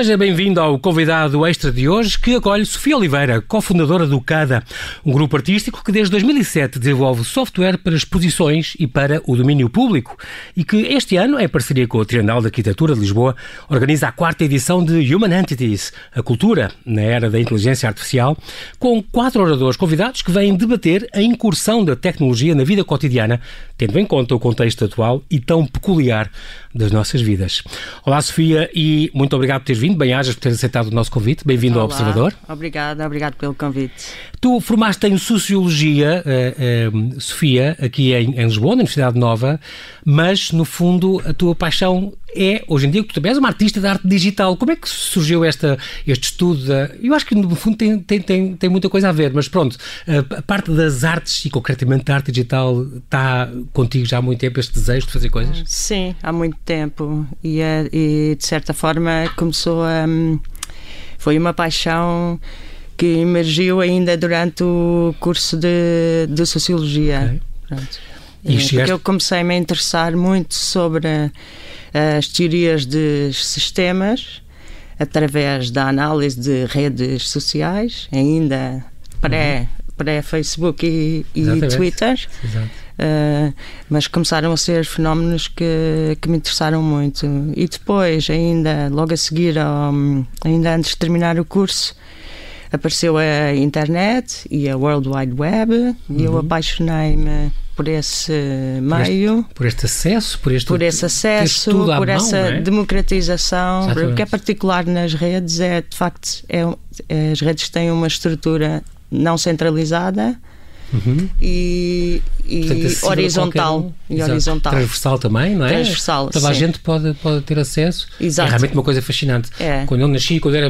Seja bem-vindo ao convidado extra de hoje, que acolhe Sofia Oliveira, cofundadora do CADA, um grupo artístico que desde 2007 desenvolve software para exposições e para o domínio público e que este ano, em parceria com o Trienal de Arquitetura de Lisboa, organiza a quarta edição de Human Entities, a cultura na era da inteligência artificial, com quatro oradores convidados que vêm debater a incursão da tecnologia na vida cotidiana, tendo em conta o contexto atual e tão peculiar das nossas vidas. Olá, Sofia, e muito obrigado por teres vindo. Bem-ajas por teres aceitado o nosso convite. Bem-vindo ao Observador. Obrigada, obrigado pelo convite. Tu formaste em Sociologia, uh, uh, Sofia, aqui em, em, Lisboa, na Universidade Nova, mas, no fundo, a tua paixão é, hoje em dia, tu também és uma artista da arte digital. Como é que surgiu esta, este estudo? Da, eu acho que, no fundo, tem, tem, tem, tem muita coisa a ver, mas pronto, a parte das artes e, concretamente, da arte digital, está contigo já há muito tempo este desejo de fazer coisas? Sim, há muito tempo. E, é, e de certa forma, começou a. Hum, foi uma paixão que emergiu ainda durante o curso de, de Sociologia. Okay. E é, porque eu comecei a me interessar muito sobre as teorias dos sistemas através da análise de redes sociais, ainda pré, uhum. pré-Facebook e, e Twitter. Uh, mas começaram a ser fenómenos que, que me interessaram muito. E depois, ainda logo a seguir, um, ainda antes de terminar o curso, apareceu a internet e a World Wide Web uhum. e eu uhum. apaixonei-me por esse meio. Por este, por este, acesso, por, este, por esse acesso, por mão, essa é? democratização. Exatamente. O que é particular nas redes é, de facto, é, as redes têm uma estrutura não centralizada uhum. e, e Portanto, horizontal. E horizontal. Transversal também, não é? Transversal. Toda sim. a gente pode, pode ter acesso. Exato. É realmente uma coisa fascinante. É. Quando eu nasci, quando era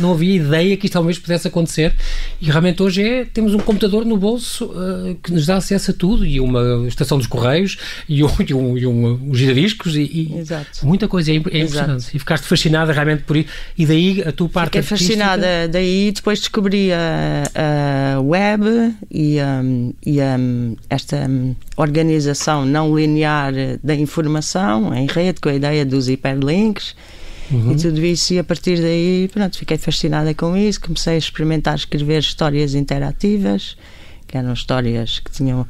não havia ideia que isto talvez pudesse acontecer. E realmente hoje é, temos um computador no bolso uh, que nos dá acesso a tudo e uma estação dos correios e um, e um, e um, um giradiscos e, e muita coisa. É, é impressionante. Exato. E ficaste fascinada realmente por isso. E daí a tua parte Fiquei artística... fascinada. Daí depois descobri a, a web e, um, e um, esta um, organização não linear da informação em rede, com a ideia dos hiperlinks uhum. e tudo isso. E a partir daí, pronto, fiquei fascinada com isso. Comecei a experimentar escrever histórias interativas, que eram histórias que tinham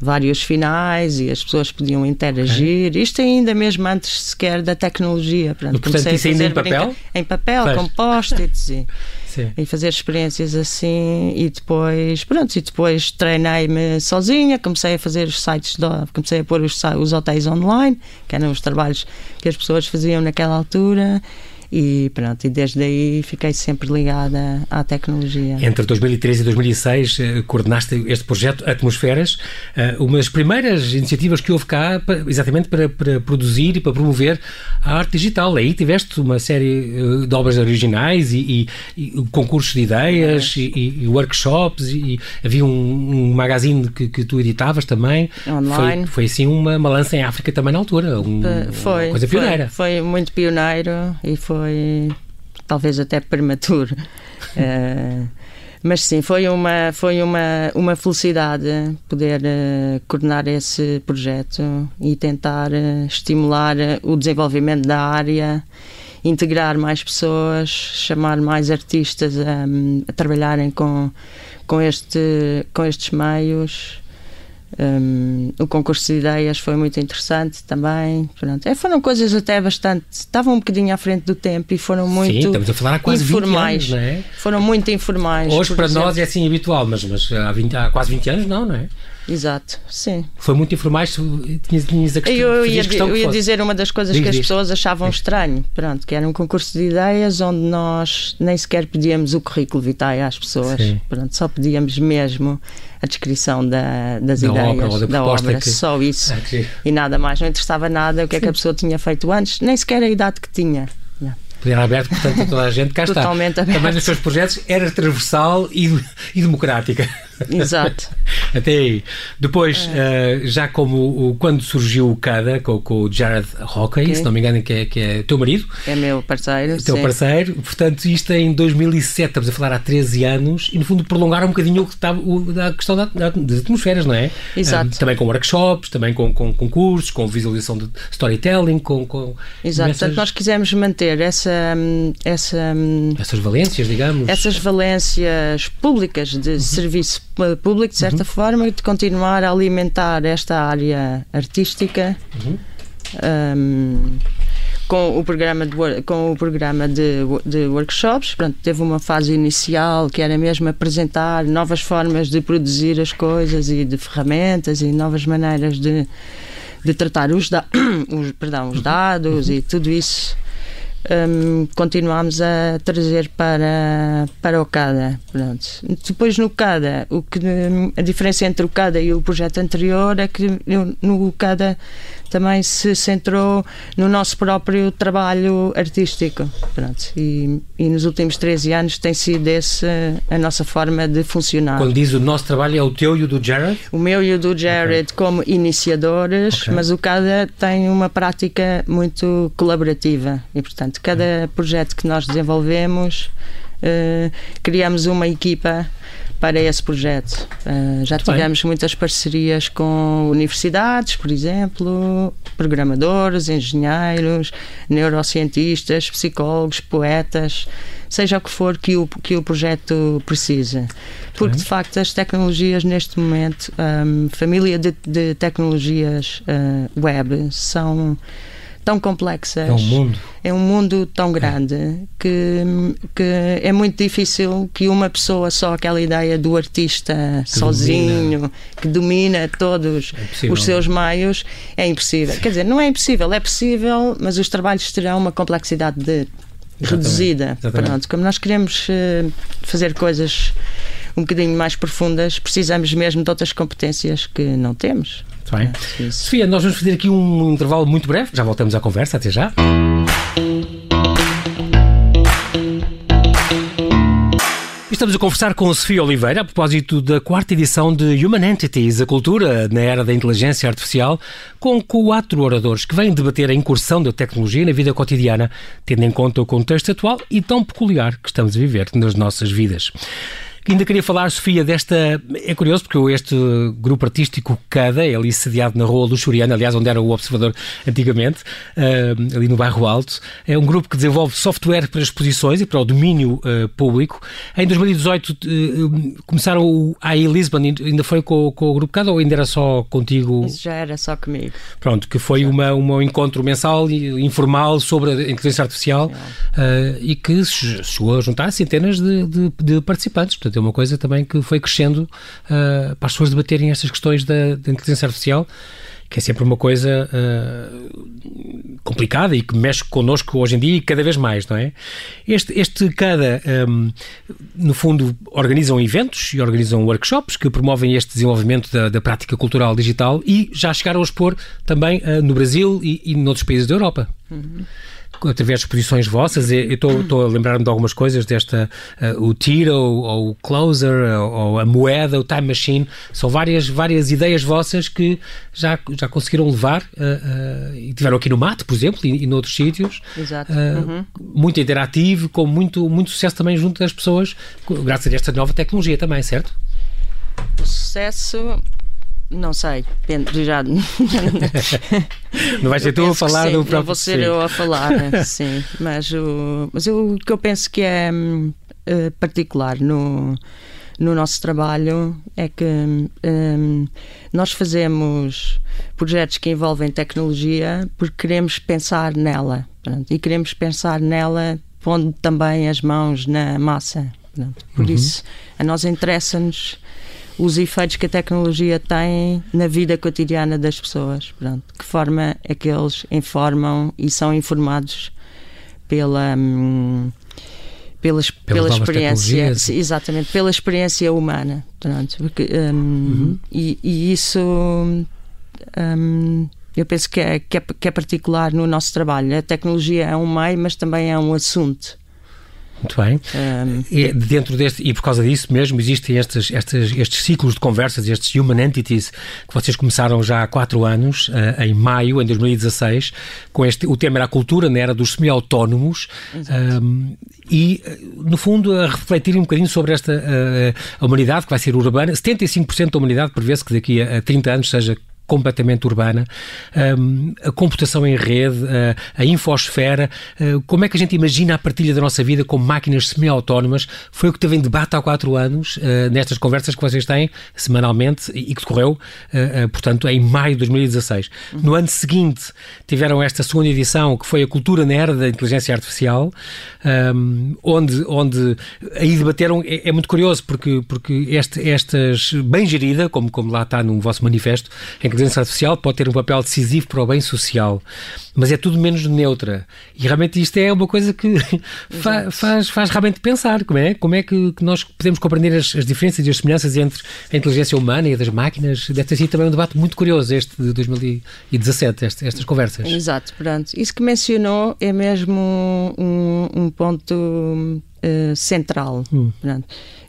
vários finais e as pessoas podiam interagir. Okay. Isto ainda mesmo antes sequer da tecnologia. Pronto, portanto, isso ainda em papel? Em papel, Faz. com post-its e, e, fazer experiências assim. E depois, pronto, e depois treinei-me sozinha, comecei a fazer os sites, comecei a pôr os, os hotéis online, que eram os trabalhos que as pessoas faziam naquela altura e pronto, e desde aí fiquei sempre ligada à tecnologia. Entre 2013 e 2006 eh, coordenaste este projeto Atmosferas, eh, uma das primeiras iniciativas que houve cá exatamente para, para produzir e para promover a arte digital. Aí tiveste uma série eh, de obras originais e, e, e concursos de ideias é. e, e, workshops e, havia um, um magazine que, que, tu editavas também. Online. Foi, foi assim uma, uma lança em África também na altura, um, foi, uma coisa pioneira. Foi, foi muito pioneiro e foi foi talvez até prematuro. uh, mas sim, foi uma, foi uma, uma felicidade poder uh, coordenar esse projeto e tentar uh, estimular o desenvolvimento da área, integrar mais pessoas, chamar mais artistas a, a trabalharem com, com, este, com estes meios. Um, o concurso de ideias foi muito interessante também. Pronto. É, foram coisas até bastante. Estavam um bocadinho à frente do tempo e foram muito. Sim, estamos a falar há quase informais. 20 anos, não é? Foram muito informais. Hoje para exemplo. nós é assim habitual, mas, mas há, 20, há quase 20 anos não, não é? Exato, sim. Foi muito informais, tinhas, tinhas a questão, eu, ia, eu ia dizer uma das coisas diz, que as diz. pessoas achavam estranho, pronto, que era um concurso de ideias onde nós nem sequer pedíamos o currículo vitae às pessoas, sim. pronto, só pedíamos mesmo a descrição da, das da ideias, obra, da, da obra, que... só isso ah, e nada mais, não interessava nada o que sim. é que a pessoa tinha feito antes, nem sequer a idade que tinha. Poder aberto, portanto, a toda a gente, cá Totalmente está. Aberto. Também nos seus projetos era transversal e, e democrática. Exato. Até aí. Depois, é. uh, já como o, quando surgiu o CADA, com, com o Jared Hockey, okay. se não me engano, que é, que é teu marido. É meu parceiro. Teu sim. parceiro. Portanto, isto é em 2007, estamos a falar há 13 anos, e no fundo prolongar um bocadinho o que estava, o, a questão da, da, das atmosferas, não é? Exato. Uh, também com workshops, também com, com, com cursos, com visualização de storytelling, com. com Exato. Portanto, nós quisemos manter essa, essa. Essas valências, digamos. Essas valências públicas de uhum. serviço público, de certa uhum. forma, de continuar a alimentar esta área artística. Uhum. Um, com o programa de, com o programa de, de workshops. Pronto, teve uma fase inicial que era mesmo apresentar novas formas de produzir as coisas e de ferramentas e novas maneiras de, de tratar os, da, os, perdão, os dados e tudo isso um, continuámos a trazer para, para o CADA. Pronto. Depois no CADA, o que, a diferença entre o CADA e o projeto anterior é que no CADA também se centrou no nosso próprio trabalho artístico. Pronto. E, e nos últimos 13 anos tem sido essa a nossa forma de funcionar. Quando diz o nosso trabalho é o teu e o do Jared? O meu e o do Jared okay. como iniciadores, okay. mas o CADA tem uma prática muito colaborativa e, portanto, cada projeto que nós desenvolvemos, uh, criamos uma equipa para esse projeto. Uh, já Muito tivemos bem. muitas parcerias com universidades, por exemplo, programadores, engenheiros, neurocientistas, psicólogos, poetas, seja o que for que o, que o projeto precisa. Porque, de facto, as tecnologias neste momento, um, família de, de tecnologias uh, web, são tão complexas. É um mundo. É um mundo tão grande é. que, que é muito difícil que uma pessoa, só aquela ideia do artista que sozinho, domina. que domina todos é os seus meios, é impossível. Quer dizer, não é impossível, é possível, mas os trabalhos terão uma complexidade de, reduzida. Exatamente. Pronto, como nós queremos uh, fazer coisas um bocadinho mais profundas, precisamos mesmo de outras competências que não temos. Bem. É, Sofia, nós vamos fazer aqui um intervalo muito breve, já voltamos à conversa, até já. Estamos a conversar com a Sofia Oliveira a propósito da quarta edição de Human Entities, a cultura na era da inteligência artificial, com quatro oradores que vêm debater a incursão da tecnologia na vida cotidiana, tendo em conta o contexto atual e tão peculiar que estamos a viver nas nossas vidas. Ainda queria falar, Sofia, desta. É curioso porque este grupo artístico CADA, é ali sediado na Rua Luxuriana, aliás, onde era o Observador antigamente, uh, ali no Bairro Alto, é um grupo que desenvolve software para exposições e para o domínio uh, público. Em 2018 uh, eh, começaram o AI Lisbon, ainda foi com, com, o grupo CADA ou ainda era só contigo? Isso já era só comigo. Pronto, que foi uma, uma, um encontro mensal e informal sobre a inteligência artificial e que chegou a juntar centenas de, de, de participantes. Portanto, é uma coisa também que foi crescendo uh, para as pessoas debaterem estas questões da, da, inteligência artificial, que é sempre uma coisa uh, complicada e que mexe connosco hoje em dia e cada vez mais, não é? Este, este cada, um, no fundo, organizam eventos e organizam workshops que promovem este desenvolvimento da, da prática cultural digital e já chegaram a expor também uh, no Brasil e, e noutros países da Europa. Uhum através de exposições vossas, eu estou a lembrar-me de algumas coisas desta, uh, o Tiro, ou, ou, o Closer, ou, ou, a Moeda, o Time Machine, são várias, várias ideias vossas que já, já conseguiram levar uh, uh, e tiveram aqui no Mate, por exemplo, e, e noutros sítios. Exato. Uhum. Muito interativo, com muito, muito sucesso também junto das pessoas, graças a esta nova tecnologia também, certo? O sucesso não sei, já. não vai ser tu a falar sim, do próprio. Não vou ser eu a falar, sim. Mas o, mas o que eu penso que é uh, particular no, no nosso trabalho é que um, nós fazemos projetos que envolvem tecnologia porque queremos pensar nela. Pronto, e queremos pensar nela pondo também as mãos na massa. Pronto. Por uhum. isso, a nós interessa-nos os efeitos que a tecnologia tem na vida cotidiana das pessoas. Pronto, que forma é que eles informam e são informados pela. Hum, pela, pela experiência, exatamente, pela experiência humana. Pronto, porque, hum, uhum. e, e, isso hum, eu penso que é, que é, que, é, particular no nosso trabalho. A tecnologia é um meio, mas também é um assunto. Muito bem. Um, e, dentro deste, e por causa disso mesmo, existem estes, estes, estes ciclos de conversas, estes Human Entities, que vocês começaram já há quatro anos, uh, em maio, em 2016, com este, o tema era a cultura na era dos semi-autónomos, um, e, no fundo, a refletir um bocadinho sobre esta uh, a humanidade que vai ser urbana. 75% da humanidade prevê-se que daqui a 30 anos seja completamente urbana, a computação em rede, a, infosfera, uh, como é que a gente imagina a partilha da nossa vida com máquinas semi-autónomas? Foi o que teve em debate há quatro anos, uh, nestas conversas que vocês têm semanalmente e que decorreu, uh, portanto, em maio de 2016. Uhum. No ano seguinte, tiveram esta segunda edição, que foi a cultura na era da inteligência artificial, onde, onde aí debateram, é, é, muito curioso, porque, porque este, estas, bem gerida, como, como lá está no vosso manifesto, em que inteligência artificial pode ter um papel decisivo para o bem social, mas é tudo menos neutra. E realmente isto é uma coisa que fa faz, faz realmente pensar como é, como é que, que nós podemos compreender as, as, diferenças e as semelhanças entre a inteligência humana e a das máquinas. Deve ter sido também um debate muito curioso este de 2017, este, estas conversas. Exato, pronto. Isso que mencionou é mesmo um, um ponto uh, central. Hum.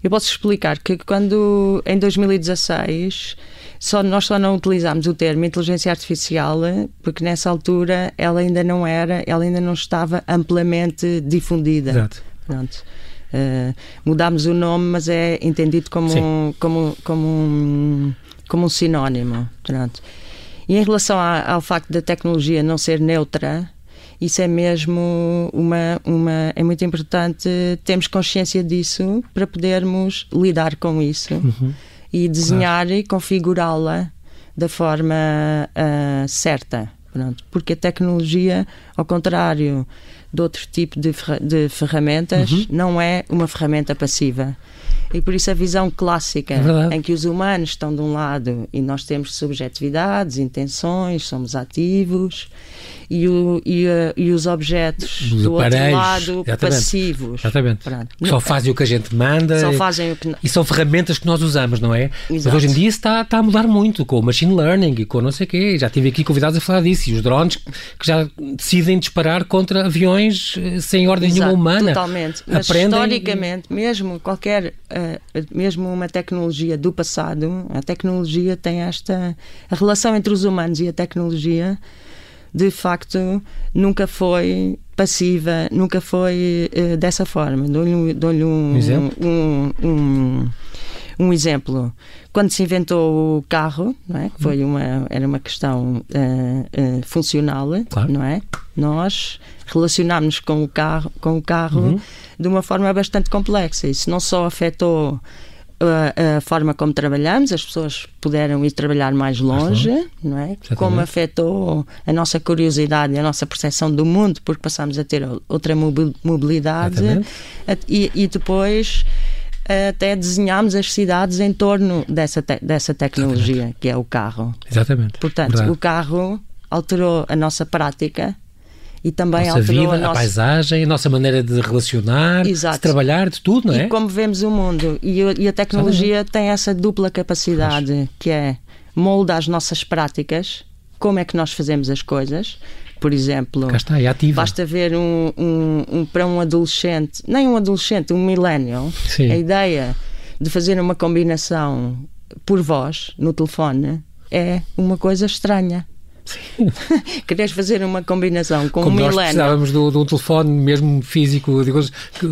Eu posso explicar que quando em 2016 só, nós só não utilizámos o termo inteligência artificial porque nessa altura ela ainda não era, ela ainda não estava amplamente difundida. Exato. Pronto. Uh, mudámos o nome, mas é entendido como, um, como, como, um, como um sinónimo. Pronto. E em relação a, ao facto da tecnologia não ser neutra, isso é mesmo uma, uma. É muito importante termos consciência disso para podermos lidar com isso. Uhum e desenhar claro. e configurá-la da forma uh, certa. Pronto, porque a tecnologia, ao contrário de outro tipo de, de ferramentas, uhum. não é uma ferramenta passiva. E por isso a visão clássica, é em que os humanos estão de um lado e nós temos subjetividades, intenções, somos ativos, e, o, e, e os objetos os do outro lado exatamente, passivos. Exatamente. Só fazem o que a gente manda. Só fazem o que... E são ferramentas que nós usamos, não é? Exato. Mas hoje em dia está, está a mudar muito com o machine learning e com não sei o quê. Já tive aqui convidados a falar disso. E os drones que já decidem disparar contra aviões eh, sem ordem Exato, nenhuma humana. Totalmente. Mas Aprendem... historicamente, mesmo qualquer, mesmo uma tecnologia do passado, a tecnologia tem esta. A relação entre os humanos e a tecnologia de facto nunca foi passiva, nunca foi uh, dessa forma. Dou-lhe dou um, um, exemplo? Um, um, um, exemplo. Quando se inventou o carro, não é? que foi uma, era uma questão uh, uh, funcional, claro. não é? Nós relacionámos com o carro, com o carro uhum. de uma forma bastante complexa. Isso não só afetou a, a, forma como trabalhamos, as pessoas puderam ir trabalhar mais longe, mais longe. não é? Exatamente. Como afetou a nossa curiosidade e a nossa percepção do mundo, porque passámos a ter outra mobilidade e, e, depois até desenhámos as cidades em torno dessa, te, dessa tecnologia Exatamente. que é o carro. Exatamente. Portanto, Verdade. o carro alterou a nossa prática e também nossa alterou vida, a, nossa... a paisagem, a nossa maneira de relacionar, Exato. de trabalhar, de tudo, não é? E como vemos o mundo. E, e a tecnologia tem essa dupla capacidade, Mas... que é moldar as nossas práticas, como é que nós fazemos as coisas. Por exemplo, está, é ativa. basta ver um, um, um, para um adolescente, nem um adolescente, um millennial, Sim. a ideia de fazer uma combinação por voz no telefone é uma coisa estranha. Queres fazer uma combinação com Como um nós precisávamos do, do telefone mesmo físico, digamos,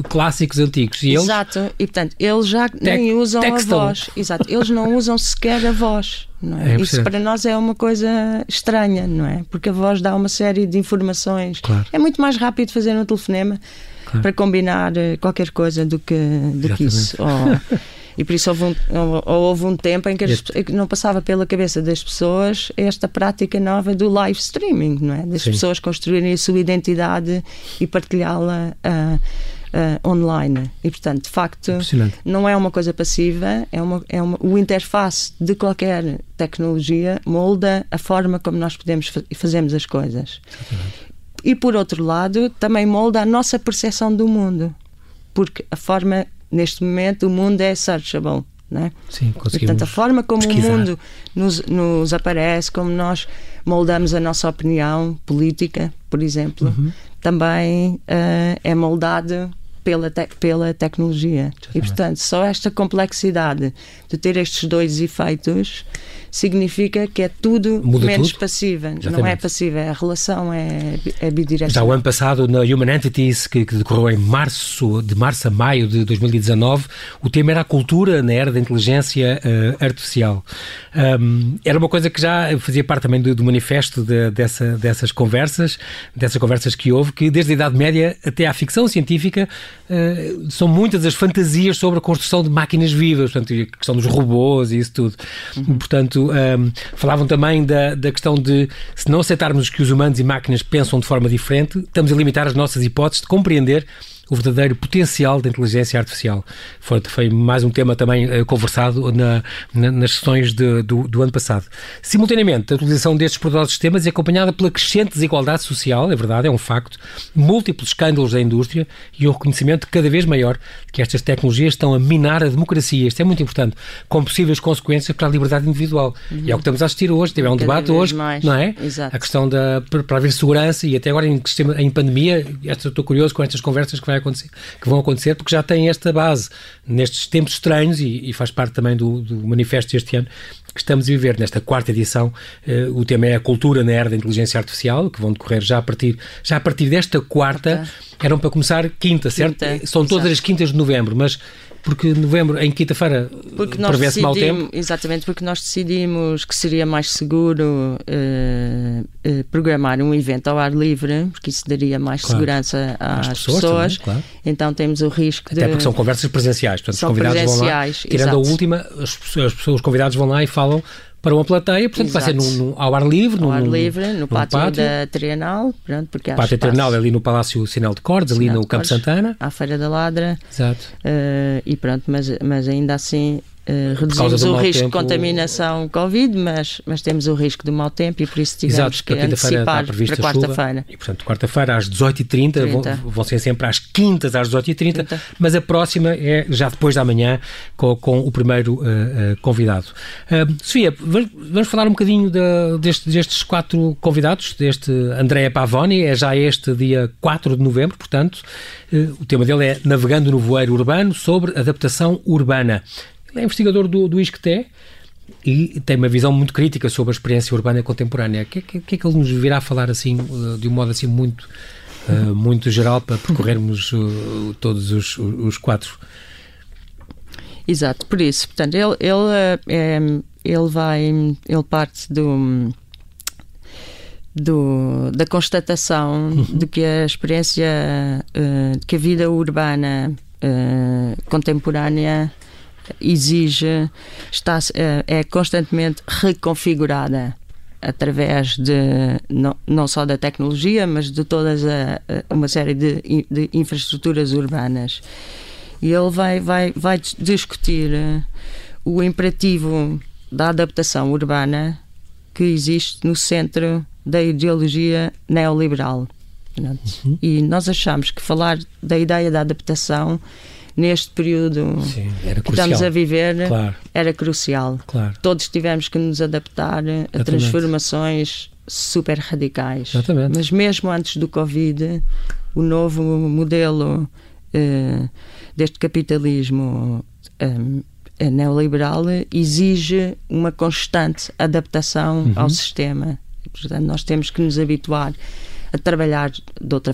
clássicos antigos. E eles... Exato, e portanto, eles já nem usam textam. a voz. Exato, eles não usam sequer a voz. É? É Isso para nós é uma coisa estranha, não é? Porque a voz dá uma série de informações. Claro. É muito mais rápido fazer um telefonema claro. para combinar eh, qualquer coisa do que, do que isso. Oh. E por isso houve um, houve um tempo em que as, não passava pela cabeça das pessoas esta prática nova do live streaming, não é? Das Sim. pessoas construírem a sua identidade e partilhá-la. Uh, Uh, online. E, portanto, de facto, não é uma coisa passiva, é uma, é uma, o interface de qualquer tecnologia molda a forma como nós podemos e fazemos as coisas. Exatamente. E, por outro lado, também molda a nossa percepção do mundo. Porque a forma neste momento o mundo é searchable. Né? Sim, Portanto, a forma como pesquisar. o mundo nos, nos, aparece, como nós moldamos a nossa opinião política, por exemplo, uhum. também uh, é moldado pela, te pela tecnologia. E, portanto, só esta complexidade de ter estes dois efeitos significa que é tudo Muda menos tudo. passiva. Exatamente. Não é passiva, a relação é, é bidirecional. Já o ano passado, na Human Entities, que, que, decorreu em março, de março a maio de 2019, o tema era a cultura na era da inteligência uh, artificial. Um, era uma coisa que já fazia parte também do, do manifesto de, dessa, dessas conversas, dessas conversas que houve, que desde a Idade Média até à ficção científica uh, são muitas as fantasias sobre a construção de máquinas vivas, portanto, a questão dos robôs e isso tudo. Uhum. Portanto, um, falavam também da, da questão de se não aceitarmos que os humanos e máquinas pensam de forma diferente, estamos a limitar as nossas hipóteses de compreender o verdadeiro potencial da inteligência artificial. Foi, foi mais um tema também uh, conversado na, na, nas sessões de, do, do, ano passado. Simultaneamente, a utilização destes poderosos sistemas é acompanhada pela crescente desigualdade social, é verdade, é um facto, múltiplos escândalos da indústria e o reconhecimento cada vez maior de que estas tecnologias estão a minar a democracia. Isto é muito importante, com possíveis consequências para a liberdade individual. Uhum. E é o que estamos a assistir hoje. Teve um cada debate hoje, mais. não é? Exato. A questão da para haver segurança e até agora em, em pandemia, estou curioso com estas conversas que vai acontecer, que vão acontecer, porque já tem esta base nestes tempos estranhos e, e faz parte também do, do manifesto deste ano que estamos a viver nesta quarta edição. Uh, o tema é a cultura na era da inteligência artificial, que vão decorrer já a partir, já a partir desta quarta. Eram para começar quinta, certo? Quinta, São todas exato. as quintas de novembro, mas porque novembro, em quinta-feira, prevê-se mau tempo? Exatamente, porque nós decidimos que seria mais seguro uh, uh, programar um evento ao ar livre, porque isso daria mais claro. segurança às, pessoas. pessoas. Também, claro. Então temos o risco Até de... porque são conversas presenciais, portanto são os convidados vão lá, tirando exato. a última, as pessoas, os convidados vão lá e falam para uma plateia, portanto Exato. vai ser ao ar livre. Ao ar livre, no, pátio, pátio, da Trienal. Pronto, porque o pátio Trienal é ali no Palácio Sinal de Cordes, ali no Campo Santana. À Feira da Ladra. Exato. Uh, e pronto, mas, mas ainda assim Uh, reduzimos o risco tempo... de contaminação Covid, mas, mas temos o risco do mau tempo e por isso tivemos Exato, que antecipar para quarta-feira. E, portanto, quarta-feira às 18h30, vão, vão, ser sempre às quintas às 18h30, mas a próxima é já depois da manhã com, com o primeiro uh, uh, convidado. Sofia, vamos falar um bocadinho de, deste, destes quatro convidados, deste Andréa Pavoni, é já este dia 4 de novembro, portanto, o tema dele é Navegando no Voeiro Urbano sobre adaptação urbana é investigador do, do ISCTE e tem uma visão muito crítica sobre a experiência urbana contemporânea. O que, que, que, é que ele nos virá a falar assim, eh, de um modo assim muito, uh, muito geral para percorrermos uh, todos os, os quatro? Exato, por isso, portanto, ele, ele, ele vai, ele parte do, do da constatação uhum. de que a experiência, de que a vida urbana contemporânea exige, está, eh, é constantemente reconfigurada através de não, não só da tecnologia, mas de todas a, uma série de, de, infraestruturas urbanas. E ele vai, vai, vai discutir eh, o imperativo da adaptação urbana que existe no centro da ideologia neoliberal. Uhum. E nós achamos que falar da ideia da adaptação neste período Sim, que estamos a viver claro. era crucial. Claro. Todos tivemos que nos adaptar a transformações super radicais. Exatamente. Mas mesmo antes do Covid, o novo modelo eh, deste capitalismo eh, neoliberal exige uma constante adaptação uhum. ao sistema. Portanto, nós temos que nos habituar a trabalhar de outra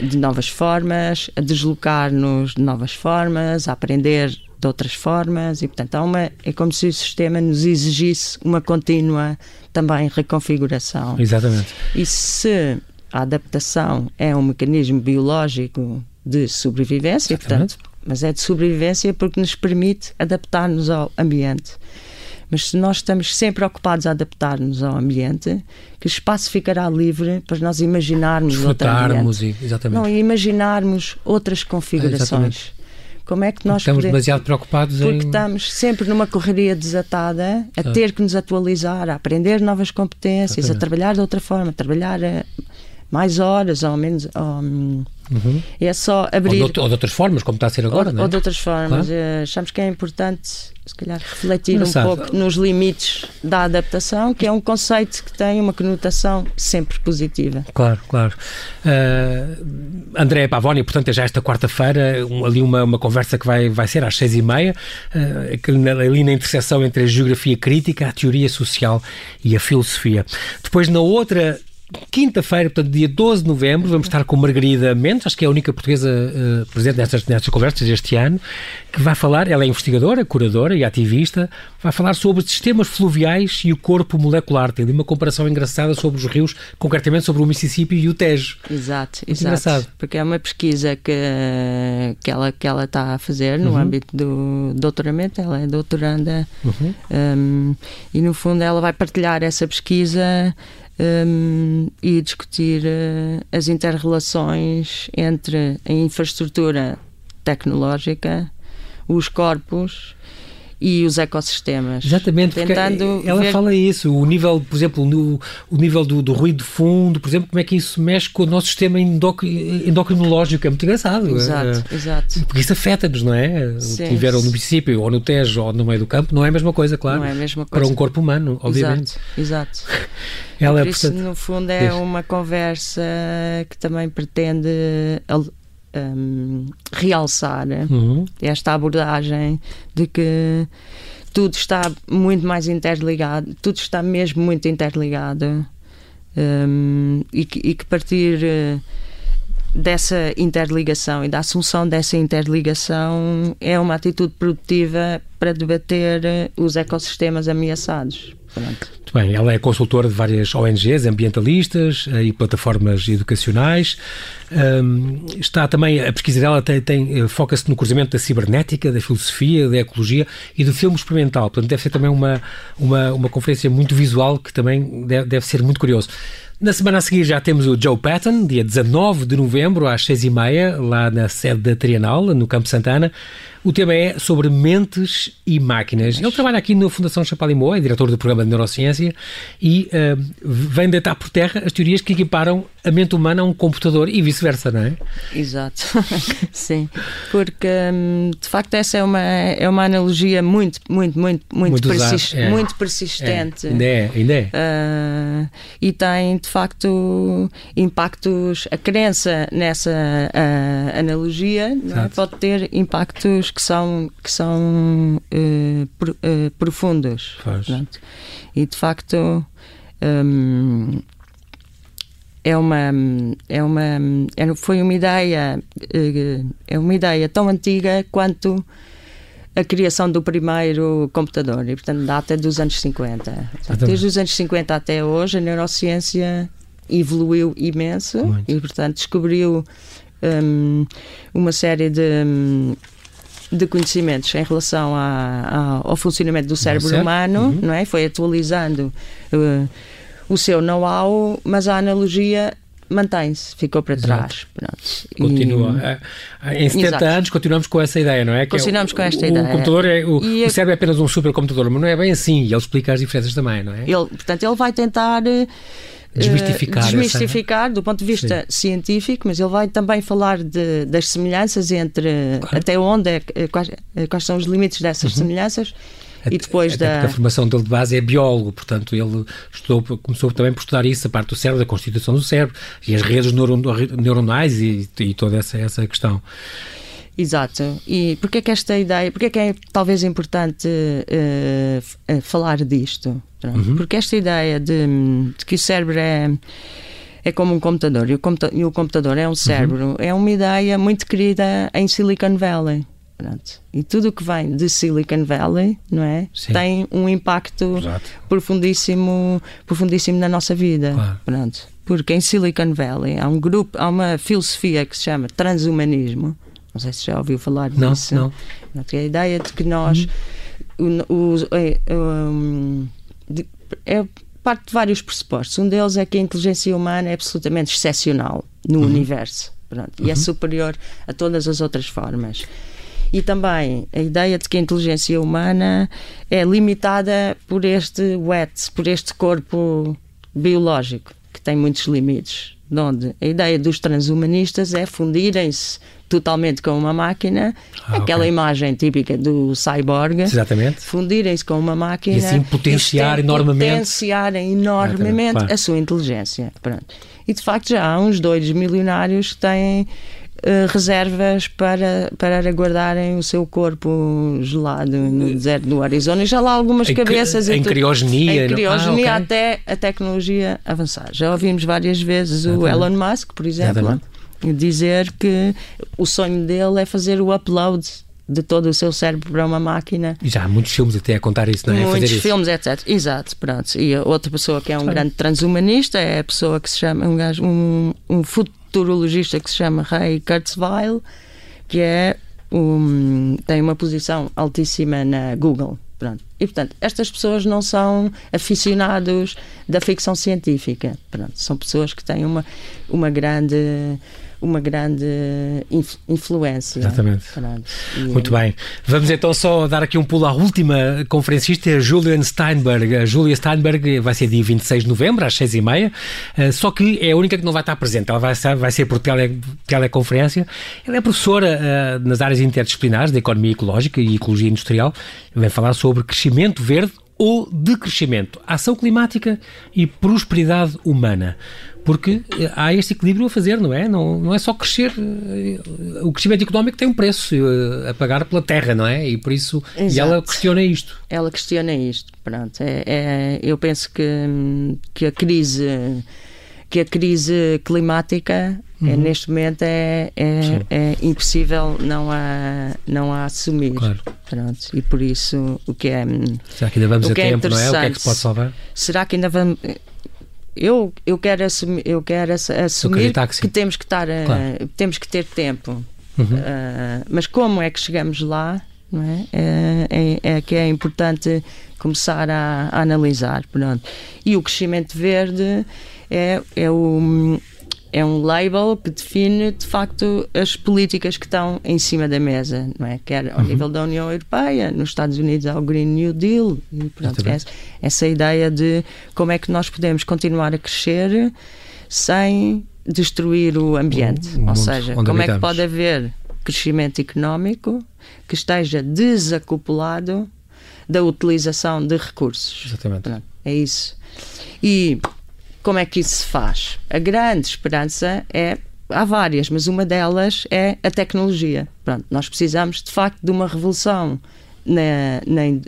de novas formas, a deslocar-nos de novas formas, a aprender de outras formas e, portanto, há uma, é como se o sistema nos exigisse uma contínua também reconfiguração. Exatamente. E se a adaptação é um mecanismo biológico de sobrevivência, Exatamente. portanto, mas é de sobrevivência porque nos permite adaptar-nos ao ambiente. Mas se nós estamos sempre ocupados a adaptar-nos ao ambiente, que espaço ficará livre para nós imaginarmos outro ambiente. E, exatamente. Não, imaginarmos outras configurações. Como é que nós estamos podemos... demasiado preocupados Porque em... estamos sempre numa correria desatada, a ter que nos atualizar, a aprender novas competências, exatamente. a trabalhar de outra forma, a trabalhar eh, mais horas ou menos. Ou, Uhum. É só abrir. Ou de, ou de, outras formas, como está a ser agora, ou, não é? Ou de outras formas. Claro. Eh, achamos que é importante, se calhar, refletir um pouco nos limites da adaptação, que é um conceito que tem uma conotação sempre positiva. Claro, claro. Uh, André Pavoni, portanto, é já esta quarta-feira, um, ali uma, uma conversa que vai, vai ser às seis e meia, uh, ali na interseção entre a geografia crítica, a teoria social e a filosofia. Depois, na outra quinta-feira, portanto, dia 12 de novembro, vamos estar com Margarida Mendes, acho que é a única portuguesa uh, presente nestas, nestas conversas este ano, que vai falar, ela é investigadora, curadora e ativista, vai falar sobre sistemas fluviais e o corpo molecular. Tem uma comparação engraçada sobre os rios, concretamente sobre o Mississippi e o Tejo. Exato, Muito exato. Engraçado. Porque é uma pesquisa que, que ela que ela está a fazer no uhum. âmbito do doutoramento, ela é doutoranda uhum. um, e no fundo ela vai partilhar essa pesquisa um, e discutir uh, as interrelações entre a infraestrutura tecnológica, os corpos e os ecossistemas. Exatamente, tentando ela ver... fala isso, o nível, por exemplo, no, o nível do, do, ruído de fundo, por exemplo, como é que isso mexe com o nosso sistema endocrinológico, é muito engraçado. Exato, é, exato. Porque isso afeta-nos, não é? Sim, que tiveram no município, ou no Tejo, ou no meio do campo, não é a mesma coisa, claro. Não é a mesma coisa. Para um corpo humano, obviamente. Exato, exato. Ela, Por isso, portanto, no fundo, é uma conversa que também pretende um, realçar uhum. esta abordagem de que tudo está muito mais interligado, tudo está mesmo muito interligado um, e, que, e que partir eh, dessa interligação e da assunção dessa interligação é uma atitude produtiva para debater eh, os ecossistemas ameaçados. Pronto. Muito bem, ela é consultora de várias ONGs ambientalistas eh, e plataformas educacionais. Um, está também, a pesquisa dela tem, tem eh, foca-se no cruzamento da cibernética, da filosofia, da ecologia e do filme experimental. Portanto, deve ser também uma, uma, uma conferência muito visual que também deve, deve ser muito curioso. Na semana a seguir já temos o Joe Patton, dia 19 de novembro, às 6h30, lá na sede da Trienal, no Campo Santana. O tema é sobre mentes e máquinas. Ele trabalha aqui na Fundação Chapalimau, é diretor do programa de Neurociência e uh, vem deitar por terra as teorias que equiparam a mente humana a um computador e vice-versa, não é? Exato, sim. Porque, hum, de facto, essa é uma, é uma analogia muito, muito, muito, muito, muito, persist, é. muito persistente. É. Ainda é, ainda é. Uh, e tem, de facto, impactos. A crença nessa uh, analogia é? pode ter impactos que são, que são uh, pro, uh, profundos. E de facto um, é uma é uma é, foi uma ideia uh, é uma ideia tão antiga quanto a criação do primeiro computador e portanto data dos anos 50 desde os anos 50 até hoje a neurociência evoluiu imenso Muito. e portanto descobriu um, uma série de de conhecimentos em relação a, a, ao funcionamento do cérebro humano, uhum. não é? Foi atualizando uh, o seu know-how, mas a analogia mantém-se, ficou para trás. Continua. E... Em 70 Exato. anos continuamos com essa ideia, não é? Que Continuamos é com esta o, ideia. O, computador é, o, o cérebro é apenas um supercomputador, mas não é bem assim. E ele explica as diferenças também, não é? Ele, portanto, ele vai tentar desmistificar, uh, desmistificar do ponto de vista Sim. científico, mas ele vai também falar de, das semelhanças entre claro. até onde é, eh, quais, eh, quais, são os limites dessas uhum. semelhanças. E depois até da... a formação dele de base é biólogo, portanto ele estudou, começou também por estudar isso, a parte do cérebro, da constituição do cérebro e as redes neuronais e, e toda essa, essa questão. Exato. E porquê que esta ideia, porquê que é talvez importante uh, falar disto? Uhum. Porque esta ideia de, de, que o cérebro é, é como um computador e o, computa e o computador é um cérebro uhum. é uma ideia muito querida em Silicon Valley. Pronto. E tudo o que vem de Silicon Valley, não é? Sim. Tem um impacto profundíssimo, profundíssimo na nossa vida. Claro. Pronto. Porque em Silicon Valley há um grupo, há uma filosofia que se chama transhumanismo, não sei se já ouviu falar não, disso. Não, não. É a ideia de que nós. Uhum. O, o, é, de, é parte de vários pressupostos. Um deles é que a inteligência humana é absolutamente excepcional no uhum. universo. Pronto, uhum. E é uhum. superior a todas as outras formas. E também a ideia de que a inteligência humana é limitada por este wet, por este corpo biológico, que tem muitos limites onde a ideia dos transhumanistas é fundirem-se totalmente com uma máquina, ah, aquela okay. imagem típica do cyborg, fundirem-se com uma máquina e assim potenciar enormemente, potenciarem enormemente claro. a sua inteligência. Pronto. E de facto já há uns dois milionários que têm Uh, reservas para, para guardarem o seu corpo gelado no deserto do Arizona e já lá algumas em, cabeças em criogenia, em criogenia ah, okay. até a tecnologia avançar. Já ouvimos várias vezes o Elon Musk, por exemplo, Exatamente. dizer que o sonho dele é fazer o upload de todo o seu cérebro para uma máquina. E já há muitos filmes até a contar isso, não é? Muitos filmes, etc. Exato, pronto. E outra pessoa que é um claro. grande transhumanista é a pessoa que se chama, um, gajo, um, um futurologista que se chama Ray Kurzweil, que é um, tem uma posição altíssima na Google. Pronto. E, portanto, estas pessoas não são aficionados da ficção científica. Pronto. São pessoas que têm uma, uma grande uma grande influência. Exatamente. Muito bem. Vamos então só dar aqui um pulo à última conferencista, Julian Steinberg. A Julia Steinberg vai ser dia 26 de novembro, às 6h30, eh, só que é a única que não vai estar presente. Ela vai ser, vai ser por tele, teleconferência. Ela é professora uh, nas áreas interdisciplinares da economia ecológica e ecologia industrial. Vai falar sobre crescimento verde ou decrescimento, ação climática e prosperidade humana porque eh, há este equilíbrio a fazer, não é? Não, não é só crescer. Eh, o crescimento económico tem um preço eh, a pagar pela terra, não é? E por isso Exato. e ela questiona isto. Ela questiona isto. Pronto, é, é, eu penso que, que a crise que a crise climática uhum. é, neste momento é, é, é, impossível não a, não a assumir. Claro. Pronto, e por isso o que é. Será que ainda vamos a é tempo, não é? O que é que se pode salvar? Será que ainda vamos eu, eu quero assumir, eu quero assumir que, que, temos que estar a, claro. temos que ter tempo. Uhum. Uh, mas como é que chegamos lá? Não é? É, é, é que é importante começar a, a analisar. Pronto. E o crescimento verde é, é o é um label que define de facto as políticas que estão em cima da mesa, não é? Quer ao uhum. nível da União Europeia, nos Estados Unidos há o Green New Deal e pronto, essa, essa ideia de como é que nós podemos continuar a crescer sem destruir o ambiente, o, ou seja, como habitamos. é que pode haver crescimento económico que esteja desacoplado da utilização de recursos. Exatamente. Pronto, é isso. E como é que isso se faz? A grande esperança é. Há várias, mas uma delas é a tecnologia. Pronto, nós precisamos de facto de uma revolução na,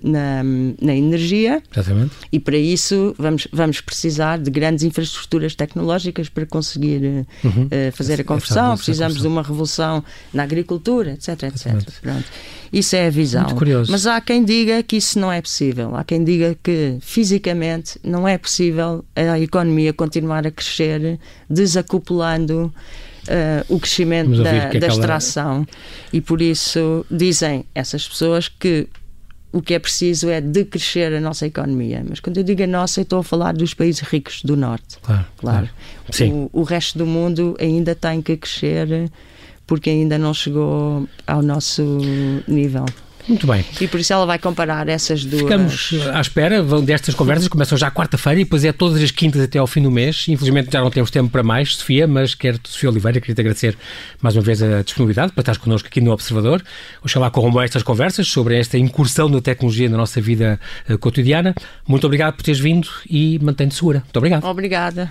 na, na, energia. Exatamente. E para isso vamos, vamos precisar de grandes infraestruturas tecnológicas para conseguir uhum. uh, fazer a conversão. Precisamos de uma revolução na agricultura, etc. etc. Pronto. Isso é a visão. Muito curioso. Mas há quem diga que isso não é possível. Há quem diga que fisicamente não é possível a economia continuar a crescer desacoplando uh, o crescimento da, é da extração. E por isso dizem essas pessoas que o que é preciso é decrescer a nossa economia. Mas quando eu digo a nossa, eu estou a falar dos países ricos do Norte. Claro. claro. Sim. O, o resto do mundo ainda tem que crescer porque ainda não chegou ao nosso nível. Muito bem. E por isso ela vai comparar essas duas. Ficamos à espera destas conversas, começam já quarta-feira e depois é todas as quintas até ao fim do mês. Infelizmente já não temos tempo para mais, Sofia, mas quero, Sofia Oliveira, queria te agradecer mais uma vez a disponibilidade para estar connosco aqui no Observador. Oxalá corram bem estas conversas sobre esta incursão da tecnologia na nossa vida uh, cotidiana. Muito obrigado por teres vindo e mantém-te segura. Muito obrigado. Obrigada.